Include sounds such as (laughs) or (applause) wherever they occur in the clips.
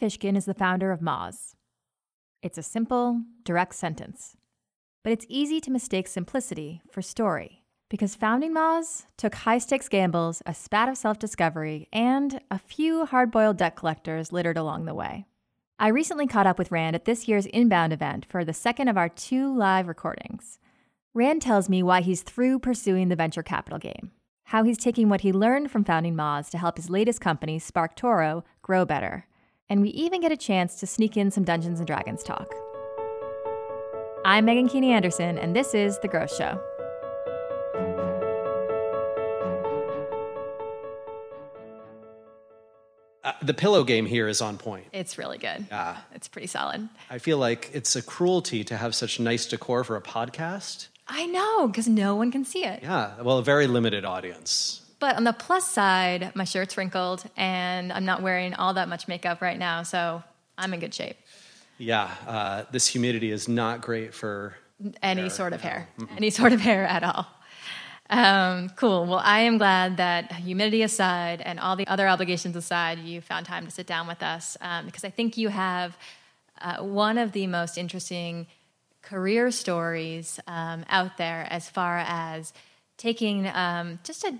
Fishkin is the founder of Moz. It's a simple, direct sentence, but it's easy to mistake simplicity for story because founding Moz took high stakes gambles, a spat of self discovery, and a few hard boiled debt collectors littered along the way. I recently caught up with Rand at this year's Inbound event for the second of our two live recordings. Rand tells me why he's through pursuing the venture capital game, how he's taking what he learned from founding Moz to help his latest company, SparkToro, grow better. And we even get a chance to sneak in some Dungeons and Dragons talk. I'm Meghan Keaney Anderson, and this is The Growth Show. Uh, the pillow game here is on point. It's really good. Yeah. It's pretty solid. I feel like it's a cruelty to have such nice decor for a podcast. I know, because no one can see it. Yeah, well, a very limited audience. But on the plus side, my shirt's wrinkled and I'm not wearing all that much makeup right now, so I'm in good shape. Yeah, uh, this humidity is not great for Any Hair, sort of hair, any sort of hair at all. Um, cool. Well, I am glad that humidity aside and all the other obligations aside, you found time to sit down with us um, because I think you have uh, one of the most interesting career stories um, out there as far as taking um, just a,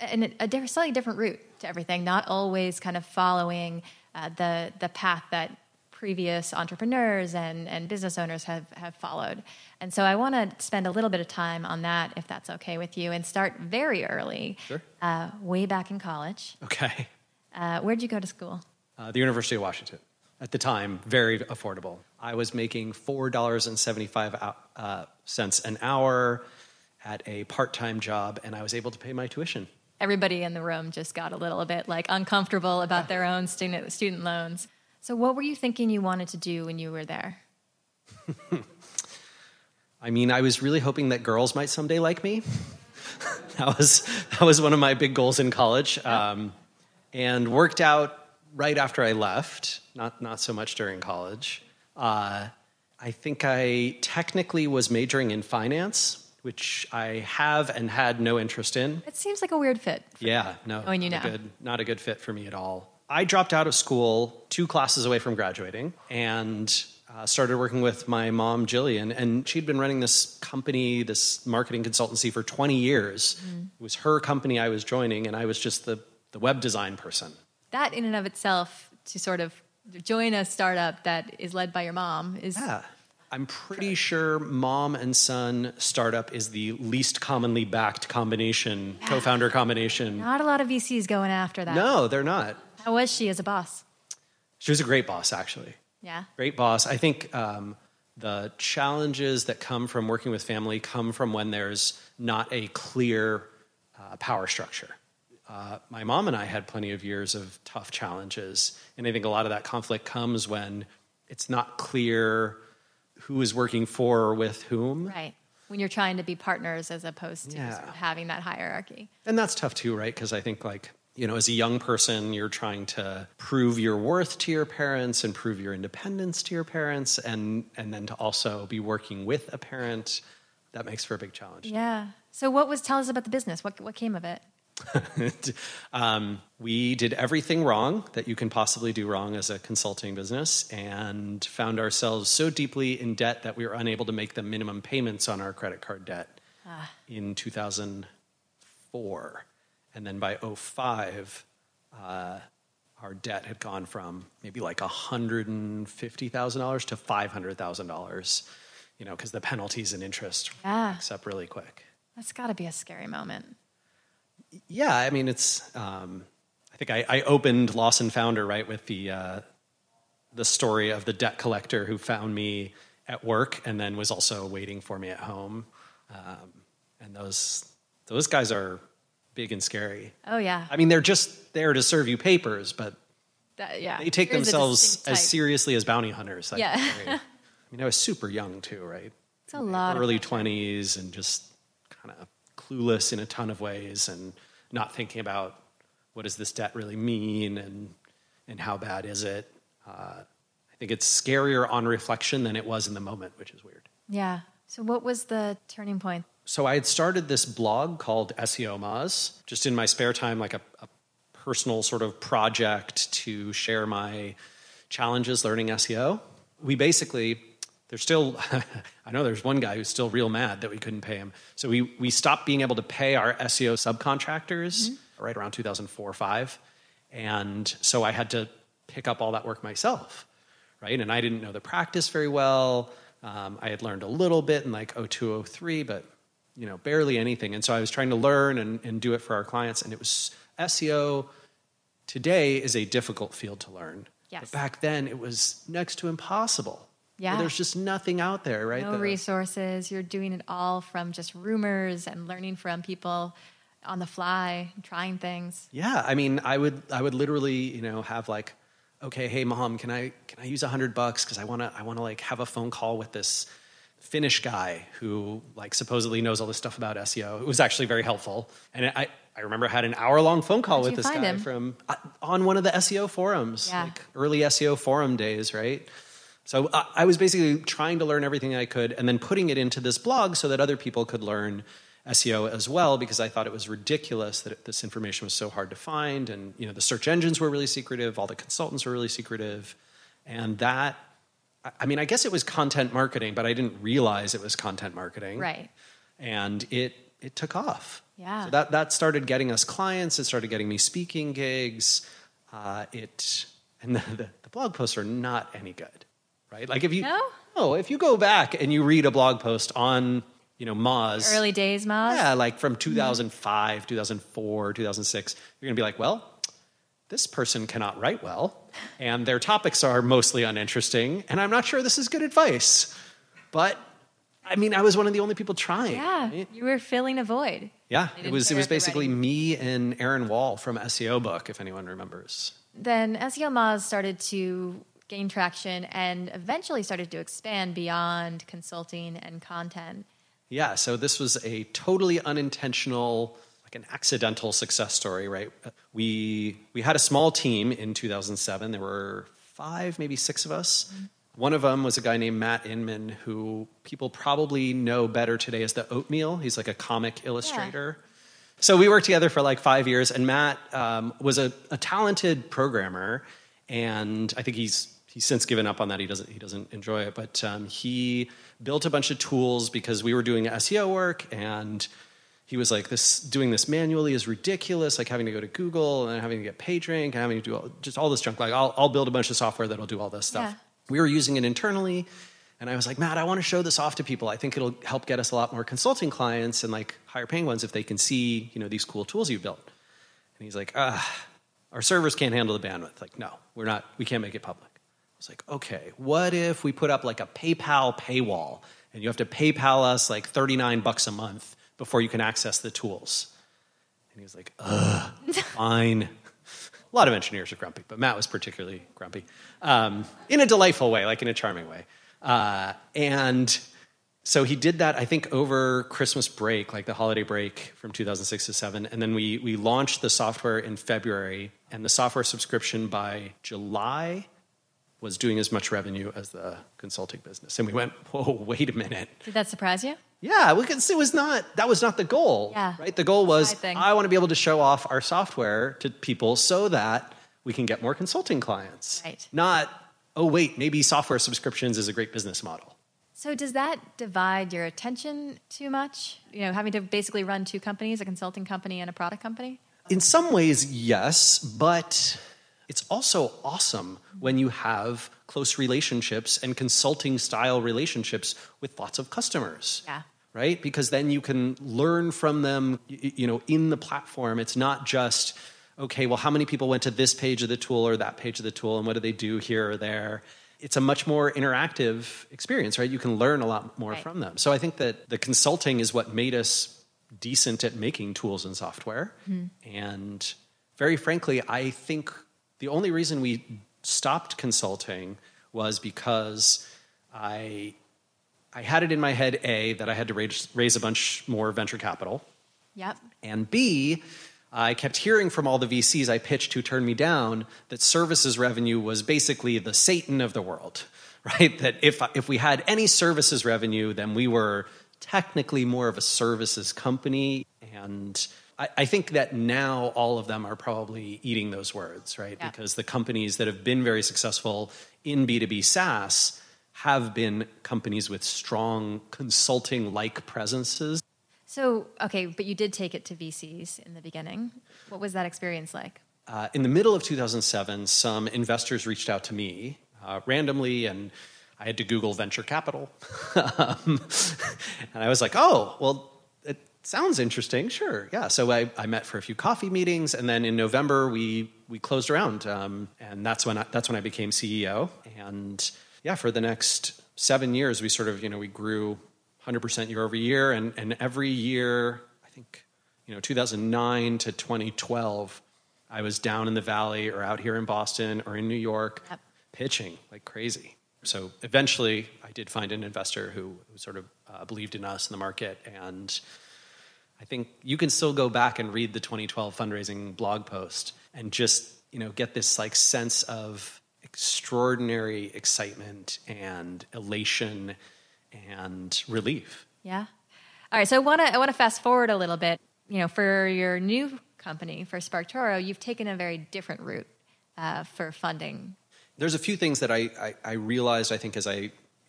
a, a diff- slightly different route to everything, not always kind of following uh, the the path that previous entrepreneurs and, and business owners have, have followed. And so I want to spend a little bit of time on that, if that's okay with you, and start very early, Sure. uh, way back in college. Okay. Uh, where'd you go to school? Uh, the University of Washington. At the time, very affordable. I was making $4.75 uh, cents an hour at a part time job, and I was able to pay my tuition. Everybody in the room just got a little bit like uncomfortable about their own student student loans. So what were you thinking you wanted to do when you were there? (laughs) I mean, I was really hoping that girls might someday like me. (laughs) that was that was one of my big goals in college, um, and worked out right after I left. Not not so much during college. Uh, I think I technically was majoring in finance, which I have and had no interest in. It seems like a weird fit. Yeah, no, Knowing you not a good, not a good fit for me at all. I dropped out of school two classes away from graduating and uh, started working with my mom, Jillian. And she'd been running this company, this marketing consultancy for 20 years. Mm-hmm. It was her company I was joining, and I was just the, the web design person. That in and of itself, to sort of join a startup that is led by your mom, is Yeah. I'm pretty sure mom and son startup is the least commonly backed combination, co founder combination. not a lot of VCs going after that. No, they're not. How was she as a boss? She was a great boss, actually. Yeah. Great boss. I think um, the challenges that come from working with family come from when there's not a clear uh, power structure. Uh, my mom and I had plenty of years of tough challenges, and I think a lot of that conflict comes when it's not clear who is working for or with whom. Right. When you're trying to be partners as opposed to Yeah. sort of having that hierarchy. And that's tough too, right? Because I think, like, you know, as a young person, you're trying to prove your worth to your parents and prove your independence to your parents, and and then to also be working with a parent. That makes for a big challenge. Yeah. So what was tell us about the business? What what came of it? (laughs) um, we did everything wrong that you can possibly do wrong as a consulting business, and found ourselves so deeply in debt that we were unable to make the minimum payments on our credit card debt in 2004. And then by 05, uh, our debt had gone from maybe like $150,000 to $500,000, you know, because the penalties and interest Yeah. up really quick. That's got to be a scary moment. Yeah, I mean, it's. Um, I think I, I opened Lost and Founder right with the uh, the story of the debt collector who found me at work and then was also waiting for me at home. Um, and those those guys are big and scary. Oh yeah. I mean, they're just there to serve you papers, but That- yeah. they take themselves as seriously as bounty hunters. Like, Yeah. (laughs) I mean, I was super young too, right? It's a lot early twenties and just kind of clueless in a ton of ways and not thinking about what does this debt really mean and and how bad is it. Uh, I think it's scarier on reflection than it was in the moment, which is weird. Yeah. So what was the turning point? So I had started this blog called SEOmoz, just in my spare time, like a, a personal sort of project to share my challenges learning SEO. We basically, there's still, (laughs) I know there's one guy who's still real mad that we couldn't pay him. So we, we stopped being able to pay our SEO subcontractors mm-hmm. right around 2004 or 5. And so I had to pick up all that work myself, right? And I didn't know the practice very well. Um, I had learned a little bit in like 02, 03, but you know, barely anything. And so I was trying to learn and, and do it for our clients. And it was SEO today is a difficult field to learn. Yes. But back then it was next to impossible. Yeah. There's just nothing out there, right? No the, resources. You're doing it all from just rumors and learning from people on the fly, trying things. Yeah. I mean, I would I would literally, you know, have like, okay, hey mom, can I can I use a hundred bucks? Because I wanna I wanna like have a phone call with this Finnish guy who like supposedly knows all this stuff about SEO. It was actually very helpful, and I I remember I had an hour long phone call with this guy him? from uh, on one of the SEO forums, yeah. like early SEO forum days, right? So uh, I was basically trying to learn everything I could, and then putting it into this blog so that other people could learn SEO as well, because I thought it was ridiculous that this information was so hard to find, and you know the search engines were really secretive, all the consultants were really secretive, and that I mean, I guess it was content marketing, but I didn't realize it was content marketing. Right. And it it took off. Yeah. So that that started getting us clients. It started getting me speaking gigs. Uh, it and (laughs) the, the, blog posts are not any good, right? Like if you no, no if you go back and you read a blog post on you know Moz early days Moz, yeah, like from 2005, mm-hmm. 2004, 2006, you're gonna be like, well, this person cannot write well, and their topics are mostly uninteresting, and I'm not sure this is good advice. But I mean, I was one of the only people trying. Yeah, right? you were filling a void. Yeah, it was. It was basically me and Aaron Wall from SEO Book, if anyone remembers. Then SEOmoz started to gain traction and eventually started to expand beyond consulting and content. Yeah, so this was a totally unintentional like an accidental success story, right? We we had a small team in 2007. There were five, maybe six of us. Mm-hmm. One of them was a guy named Matt Inman, who people probably know better today as the Oatmeal. He's like a comic illustrator. Yeah. So we worked together for like five years, and Matt um, was a, a talented programmer, and I think he's he's since given up on that. He doesn't he doesn't enjoy it, but um, he built a bunch of tools because we were doing SEO work and he was like, "This doing this manually is ridiculous. Like having to go to Google and having to get PageRank and having to do all, just all this junk. Like I'll, I'll build a bunch of software that'll do all this stuff." Yeah. We were using it internally, and I was like, "Matt, I want to show this off to people. I think it'll help get us a lot more consulting clients and like higher paying ones if they can see you know these cool tools you've built." And he's like, "Ah, our servers can't handle the bandwidth. Like, no, we're not. We can't make it public." I was like, "Okay, what if we put up like a PayPal paywall?" and you have to PayPal us like 39 bucks a month before you can access the tools. And he was like, ugh, (laughs) fine. A lot of engineers are grumpy, but Matt was particularly grumpy um, in a delightful way, like in a charming way. Uh, and so he did that, I think, over Christmas break, like the holiday break from 2006 to 7. And then we, we launched the software in February, and the software subscription by July was doing as much revenue as the consulting business. And we went, whoa, wait a minute. Did that surprise you? Yeah, we could, see it was not that was not the goal. Yeah. Right? The goal was I want to be able to show off our software to people so that we can get more consulting clients. Right. Not, oh wait, maybe software subscriptions is a great business model. So does that divide your attention too much? You know, having to basically run two companies, a consulting company and a product company? In some ways, yes, but it's also awesome when you have close relationships and consulting style relationships with lots of customers. Yeah. Right? Because then you can learn from them, you know, in the platform. It's not just, okay, well, how many people went to this page of the tool or that page of the tool and what do they do here or there? It's a much more interactive experience, right? You can learn a lot more right. from them. So I think that the consulting is what made us decent at making tools and software. Mm-hmm. And very frankly, I think the only reason we stopped consulting was because I I had it in my head A that I had to raise, raise a bunch more venture capital. Yep. And B, I kept hearing from all the VCs I pitched who turned me down that services revenue was basically the Satan of the world, (laughs) right? That if if we had any services revenue, then we were technically more of a services company and I, I think that now all of them are probably eating those words, right? Yeah. Because the companies that have been very successful in B2B SaaS have been companies with strong consulting like presences. So, okay, but you did take it to VCs in the beginning. What was that experience like? Uh, in the middle of 2007, some investors reached out to me uh, randomly, and I had to Google venture capital. (laughs) um, and I was like, oh, well, sounds interesting. Sure. Yeah. So I, I met for a few coffee meetings, and then in November, we, we closed around. Um, and that's when, I, that's when I became CEO. And yeah, for the next seven years, we sort of, you know, we grew 100% year over year. And, and every year, I think, you know, 2009 to 2012, I was down in the valley or out here in Boston or in New York Yep. pitching like crazy. So eventually, I did find an investor who, who sort of uh, believed in us in the market. And I think you can still go back and read the 2012 fundraising blog post and just you know get this like sense of extraordinary excitement and elation and relief. Yeah. All right. So I want to I want to fast forward a little bit. You know, for your new company, for SparkToro, you've taken a very different route uh, for funding. There's a few things that I, I, I realized I think as I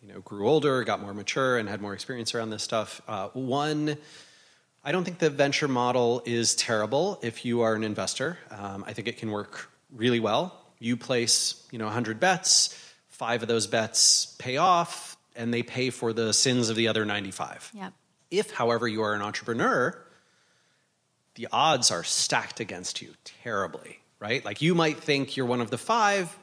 you know grew older, got more mature, and had more experience around this stuff. Uh, one. I don't think the venture model is terrible if you are an investor. Um, I think it can work really well. You place, you know, 100 bets, five of those bets pay off, and they pay for the sins of the other 95. Yeah. If, however, you are an entrepreneur, the odds are stacked against you terribly, right? Like you might think you're one of the five,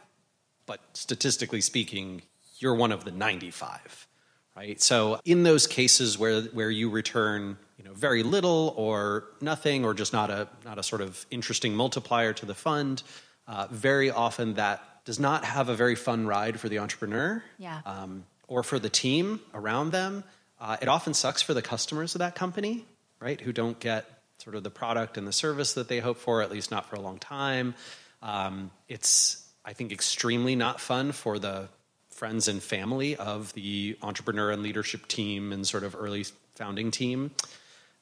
but statistically speaking, you're one of the 95, right? So in those cases where where you return, you know, very little or nothing, or just not a not a sort of interesting multiplier to the fund, uh, very often that does not have a very fun ride for the entrepreneur Yeah. um, or for the team around them. Uh, it often sucks for the customers of that company, right, who don't get sort of the product and the service that they hope for, at least not for a long time. Um, it's, I think, extremely not fun for the friends and family of the entrepreneur and leadership team and sort of early founding team.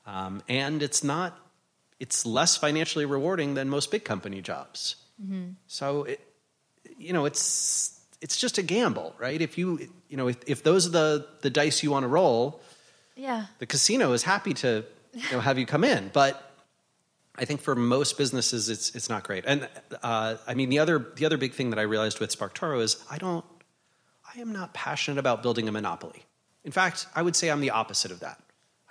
Um, and it's not, it's less financially rewarding than most big company jobs. So it, you know, it's it's just a gamble, right? If you you know if, if those are the the dice you want to roll, Yeah. the casino is happy to you know have you come in, but I think for most businesses it's it's not great. And uh, I mean the other the other big thing that I realized with SparkToro is I don't I am not passionate about building a monopoly. In fact, I would say I'm the opposite of that.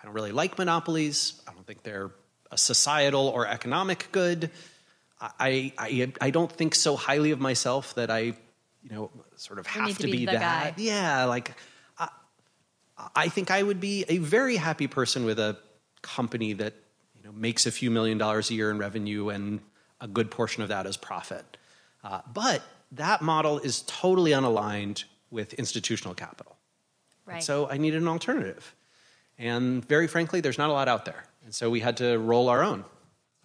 I don't really like monopolies. I don't think they're a societal or economic good. I, I, I don't think so highly of myself that I, you know, sort of have to, to be be, that. guy. Yeah, like I, I think I would be a very happy person with a company that you know makes a few million dollars a year in revenue and a good portion of that is profit. Uh, but that model is totally unaligned with institutional capital. Right. So I needed an alternative. And very frankly, there's not a lot out there. And so we had to roll our own.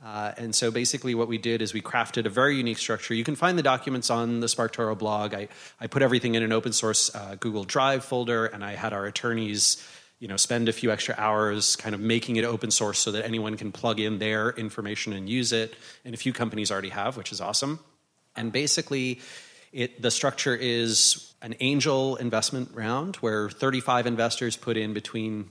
Uh, and so basically, what we did is we crafted a very unique structure. You can find the documents on the SparkToro blog. I, I put everything in an open source uh, Google Drive folder, and I had our attorneys, you know, spend a few extra hours kind of making it open source so that anyone can plug in their information and use it. And a few companies already have, which is awesome. And basically, it, the structure is an angel investment round where 35 investors put in between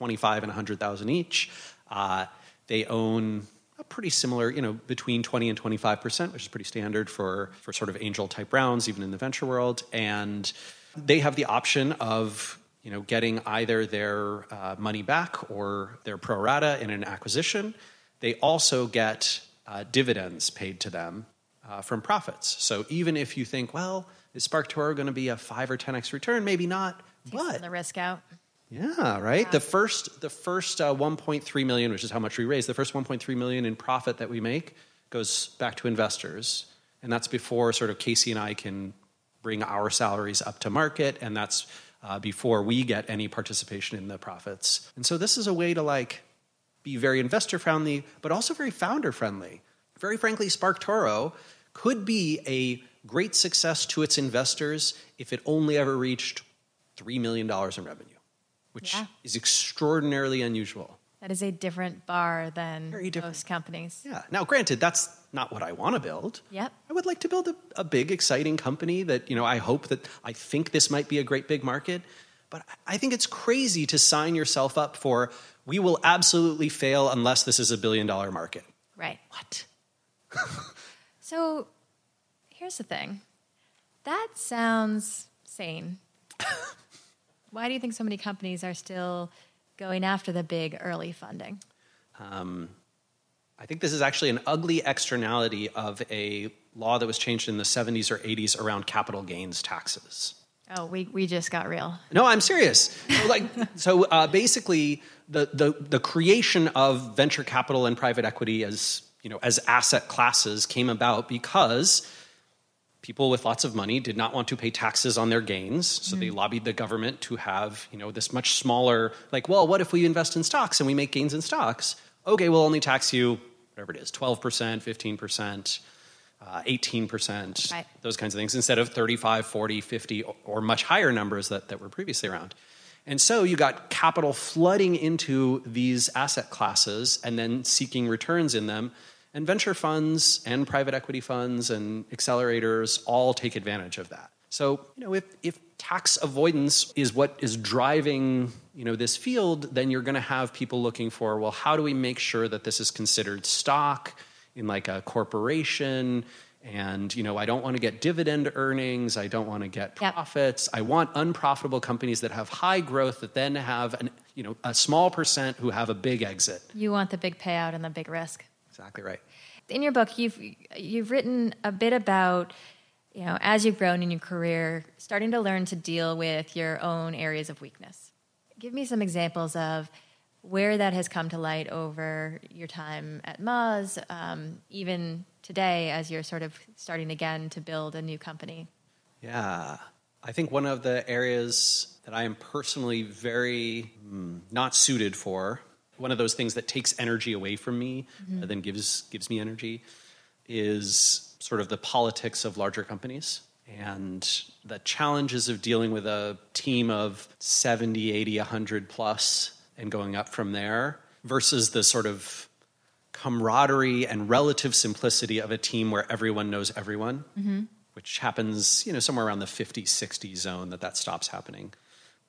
25 and 100,000 each. Uh, they own a pretty similar, you know, between 20 and 25 percent, which is pretty standard for for sort of angel type rounds, even in the venture world. And they have the option of you know getting either their uh, money back or their pro rata in an acquisition. They also get uh, dividends paid to them uh, from profits. So even if you think, well, is Spark SparkToro going to be a five or 10x return? Maybe not. But the risk out. Yeah, right. The first, the first uh, 1.3 million, which is how much we raised, the first 1.3 million in profit that we make goes back to investors, and that's before sort of Casey and I can bring our salaries up to market, and that's uh, before we get any participation in the profits. And so this is a way to like be very investor friendly, but also very founder friendly. Very frankly, SparkToro could be a great success to its investors if it only ever reached $3 million in revenue, which Yeah. is extraordinarily unusual. That is a different bar than Very different. most companies. Yeah. Now, granted, that's not what I want to build. Yep. I would like to build a, a big, exciting company that, you know, I hope that I think this might be a great big market. But I think it's crazy to sign yourself up for, we will absolutely fail unless this is a billion dollar market. Right. What? (laughs) (laughs) So here's the thing that sounds sane. (laughs) Why do you think so many companies are still going after the big early funding? I think this is actually an ugly externality of a law that was changed in the 70s or 80s around capital gains taxes. Oh, we, we just got real. No, I'm serious. So, like, (laughs) so uh, basically, the, the the creation of venture capital and private equity as you know as asset classes came about because people with lots of money did not want to pay taxes on their gains, so they lobbied the government to have you know this much smaller. Like, well, what if we invest in stocks and we make gains in stocks? Okay, we'll only tax you whatever it is, twelve percent, fifteen percent. Uh, 18%, Right. those kinds of things, instead of 35, 40, 50, or, or much higher numbers that, that were previously around. And so you got capital flooding into these asset classes and then seeking returns in them. And venture funds and private equity funds and accelerators all take advantage of that. So, you know, if, if tax avoidance is what is driving, you know, this field, then you're going to have people looking for, well, how do we make sure that this is considered stock in like a corporation? And, you know, I don't want to get dividend earnings. I don't want to get Yep. profits. I want unprofitable companies that have high growth that then have an, you know, a small percent who have a big exit. You want the big payout and the big risk. Exactly right. In your book, you've you've written a bit about you know as you've grown in your career, starting to learn to deal with your own areas of weakness. Give me some examples of where that has come to light over your time at Moz, um, even today as you're sort of starting again to build a new company. Yeah. I think one of the areas that I am personally very mm, not suited for, one of those things that takes energy away from me mm-hmm. and then gives gives me energy is sort of the politics of larger companies and the challenges of dealing with a team of 70, 80, 100 plus and going up from there versus the sort of camaraderie and relative simplicity of a team where everyone knows everyone mm-hmm. which happens, you know, somewhere around the 50, 60 zone that that stops happening.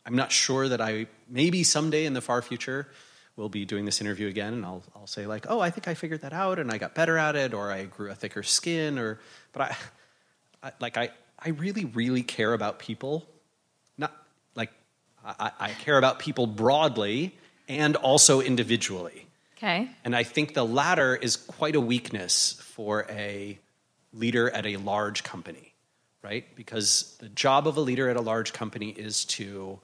I'm not sure that I, maybe someday in the far future, we'll be doing this interview again and I'll, I'll say like, oh, I think I figured that out and I got better at it or I grew a thicker skin or, but I, I like, I, I really, really care about people. Not like, I, I care about people broadly and also individually. Okay. And I think the latter is quite a weakness for a leader at a large company, right? Because the job of a leader at a large company is to,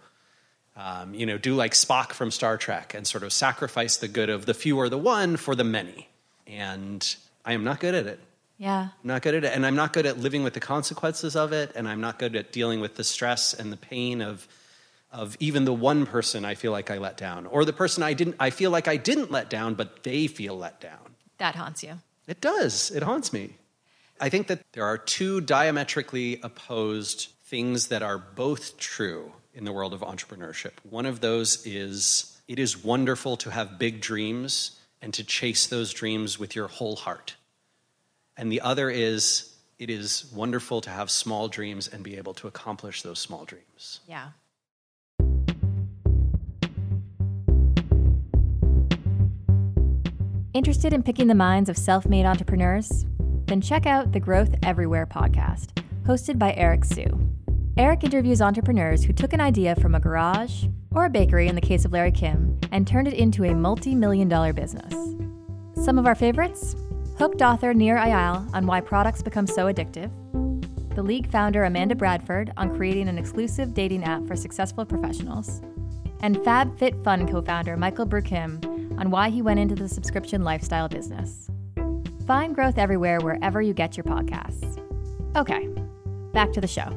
um, you know, do like Spock from Star Trek and sort of sacrifice the good of the few or the one for the many. And I am not good at it. Yeah. I'm not good at it. And I'm not good at living with the consequences of it. And I'm not good at dealing with the stress and the pain of, of even the one person I feel like I let down, or the person I didn't, I feel like I didn't let down, but they feel let down. That haunts you. It does. It haunts me. I think that there are two diametrically opposed things that are both true in the world of entrepreneurship. One of those is it is wonderful to have big dreams and to chase those dreams with your whole heart. And the other is it is wonderful to have small dreams and be able to accomplish those small dreams. Yeah. Interested in picking the minds of self made entrepreneurs? Then check out the Growth Everywhere podcast, hosted by Eric Siu. Eric interviews entrepreneurs who took an idea from a garage or a bakery in the case of Larry Kim and turned it into a multi million dollar business. Some of our favorites hooked author Nir Eyal on why products become so addictive, the League founder Amanda Bradford on creating an exclusive dating app for successful professionals, and FabFitFun co founder Michael Broukhim on why he went into the subscription lifestyle business. Find growth everywhere wherever you get your podcasts. Okay, back to the show.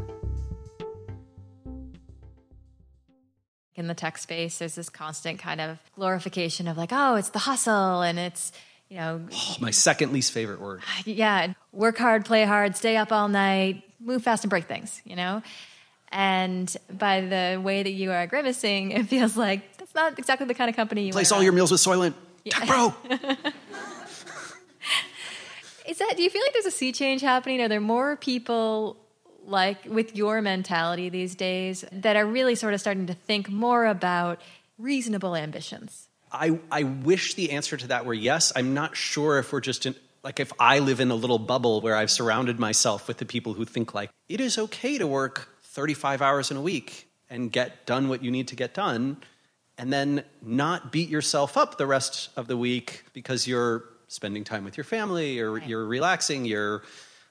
In the tech space, there's this constant kind of glorification of like, oh, it's the hustle and it's, you know, Oh, my second least favorite word. (sighs) yeah, work hard, play hard, stay up all night, move fast and break things, you know? And by the way that you are grimacing, it feels like that's not exactly the kind of company you Place all your meals with Soylent. Tech Bro. (laughs) (laughs) Is that? Do you feel like there's a sea change happening? Are there more people like with your mentality these days that are really sort of starting to think more about reasonable ambitions? I, I wish the answer to that were yes. I'm not sure if we're just in, like, if I live in a little bubble where I've surrounded myself with the people who think, like, it is okay to work 35 hours in a week and get done what you need to get done, and then not beat yourself up the rest of the week because you're spending time with your family or you're relaxing. You're,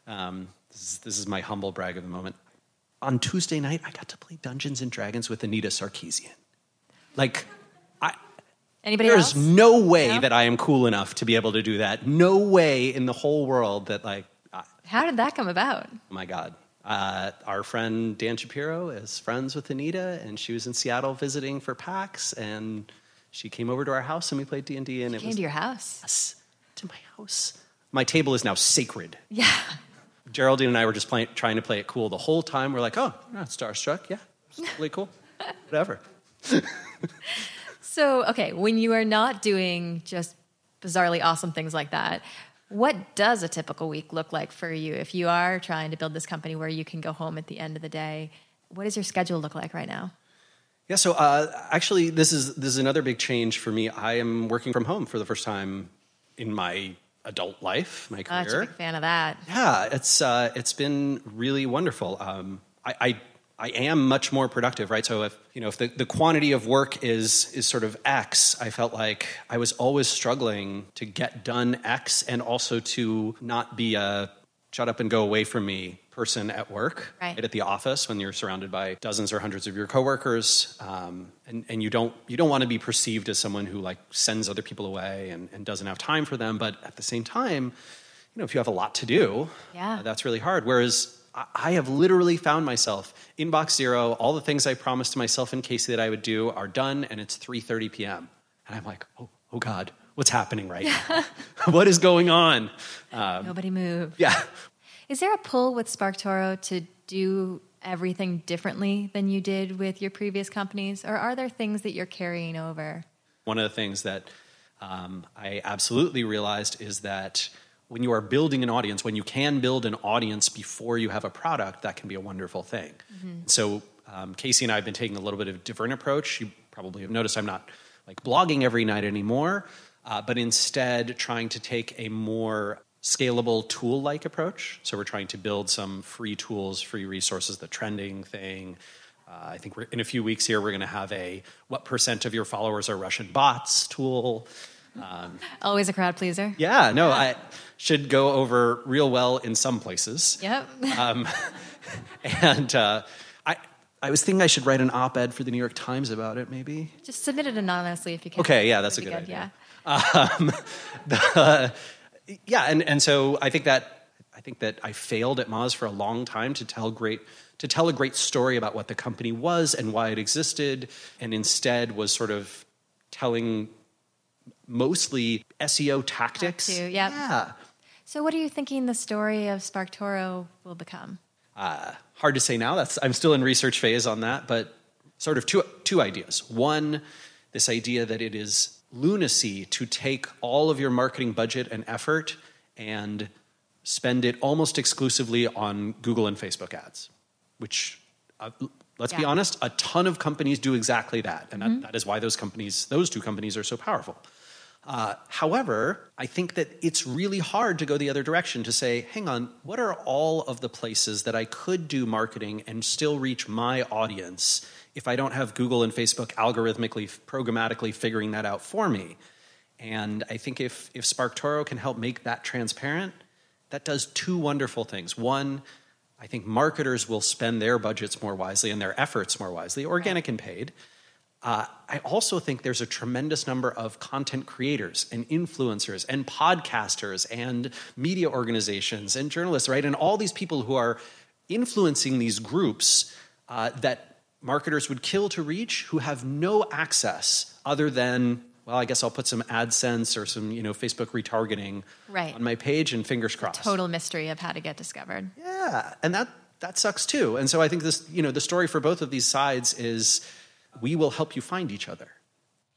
um, this, is, this is my humble brag of the moment. On Tuesday night, I got to play Dungeons and Dragons with Anita Sarkeesian. Like, I, Anybody there's else? no way No? that I am cool enough to be able to do that. No way in the whole world that, like, I, How did that come about? oh my God. Uh, our friend Dan Shapiro is friends with Anita, and she was in Seattle visiting for PAX, and she came over to our house and we played D and D, and it Came was to your house. us to my house. My table is now sacred. Yeah. Geraldine and I were just playing, trying to play it cool the whole time. We're like, oh, not starstruck. Yeah, it's (laughs) really cool. Whatever. So, okay, when you are not doing just bizarrely awesome things like that, what does a typical week look like for you if you are trying to build this company where you can go home at the end of the day? What does your schedule look like right now? Yeah, so uh, actually, this is this is another big change for me. I am working from home for the first time in my adult life, my Oh, I'm a big fan of that. Yeah, it's uh, it's been really wonderful. Um, I, I I am much more productive, right? So if you know if the, the quantity of work is is sort of X, I felt like I was always struggling to get done X and also to not be a shut up and go away from me person at work, Right. at the office when you're surrounded by dozens or hundreds of your coworkers, um, and and you don't you don't want to be perceived as someone who like sends other people away and, and doesn't have time for them, but at the same time you know, if you have a lot to do, Yeah. uh, that's really hard. Whereas I- have literally found myself inbox zero. All the things I promised to myself and Casey that I would do are done, and it's 3:30 p.m. And I'm like, oh, oh God, what's happening right now? (laughs) (laughs) what is going on? Um, Nobody move. yeah. Is there a pull with SparkToro to do everything differently than you did with your previous companies? Or are there things that you're carrying over? One of the things that um, I absolutely realized is that when you are building an audience, when you can build an audience before you have a product, that can be a wonderful thing. So um, Casey and I have been taking a little bit of a different approach. You probably have noticed I'm not like blogging every night anymore, uh, but instead trying to take a more scalable tool-like approach. So we're trying to build some free tools, free resources, the trending thing. Uh, I think we're, in a few weeks here, we're going to have a what percent of your followers are Russian bots tool. Always a crowd pleaser. Yeah, no, (laughs) I should go over real well in some places. Yep. (laughs) And uh, I, I was thinking I should write an op-ed for the New York Times about it, maybe. Just submit it anonymously if you can. Okay, yeah, that's a good be idea. Yeah. (laughs) yeah, and, and so I think that I think that I failed at Moz for a long time to tell great to tell a great story about what the company was and why it existed, and instead was sort of telling mostly SEO tactics. to, yep. Yeah. So, what are you thinking the story of SparkToro will become? Uh, hard to say now. That's I'm still in research phase on that, but sort of two two ideas. One, this idea that it is lunacy to take all of your marketing budget and effort and spend it almost exclusively on Google and Facebook ads, which uh, let's be honest, a ton of companies do exactly that, and that, that is why those companies, those two companies, are so powerful. Uh, however, I think that it's really hard to go the other direction to say, hang on, what are all of the places that I could do marketing and still reach my audience if I don't have Google and Facebook algorithmically, programmatically figuring that out for me? And I think if, if SparkToro can help make that transparent, that does two wonderful things. One, I think marketers will spend their budgets more wisely and their efforts more wisely, organic and paid. Uh, I also think there's a tremendous number of content creators and influencers and podcasters and media organizations and journalists, right? And all these people who are influencing these groups uh, that marketers would kill to reach who have no access other than, well, I guess I'll put some AdSense or some, you know, Facebook retargeting Right. on my page and fingers crossed. Total mystery of how to get discovered. Yeah, and that that sucks too. And so I think this, you know, the story for both of these sides is we will help you find each other.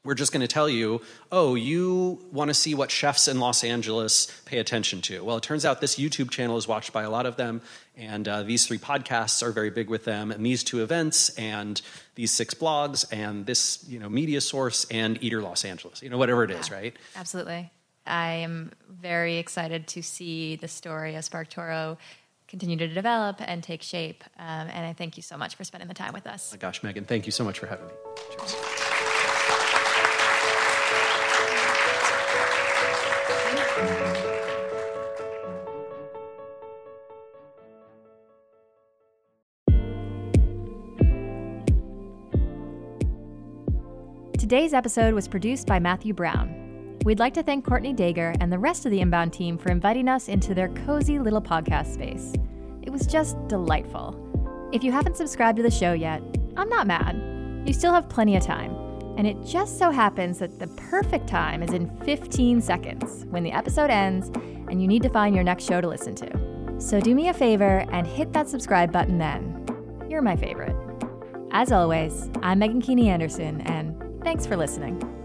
We're just going to tell you, oh, you want to see what chefs in Los Angeles pay attention to. Well, it turns out this YouTube channel is watched by a lot of them, and uh, these three podcasts are very big with them, and these two events, and these six blogs, and this you know media source, and Eater Los Angeles, you know whatever it is, Yeah, right? Absolutely. I am very excited to see the story of SparkToro continue to develop and take shape. Um, and I thank you so much for spending the time with us. my gosh, Meghan, thank you so much for having me. Cheers. Today's episode was produced by Matthew Brown. We'd like to thank Courtney Dager and the rest of the Inbound team for inviting us into their cozy little podcast space. It was just delightful. If you haven't subscribed to the show yet, I'm not mad. You still have plenty of time. And it just so happens that the perfect time is in 15 seconds when the episode ends and you need to find your next show to listen to. So do me a favor and hit that subscribe button then. You're my favorite. As always, I'm Meghan Keaney Anderson, and thanks for listening.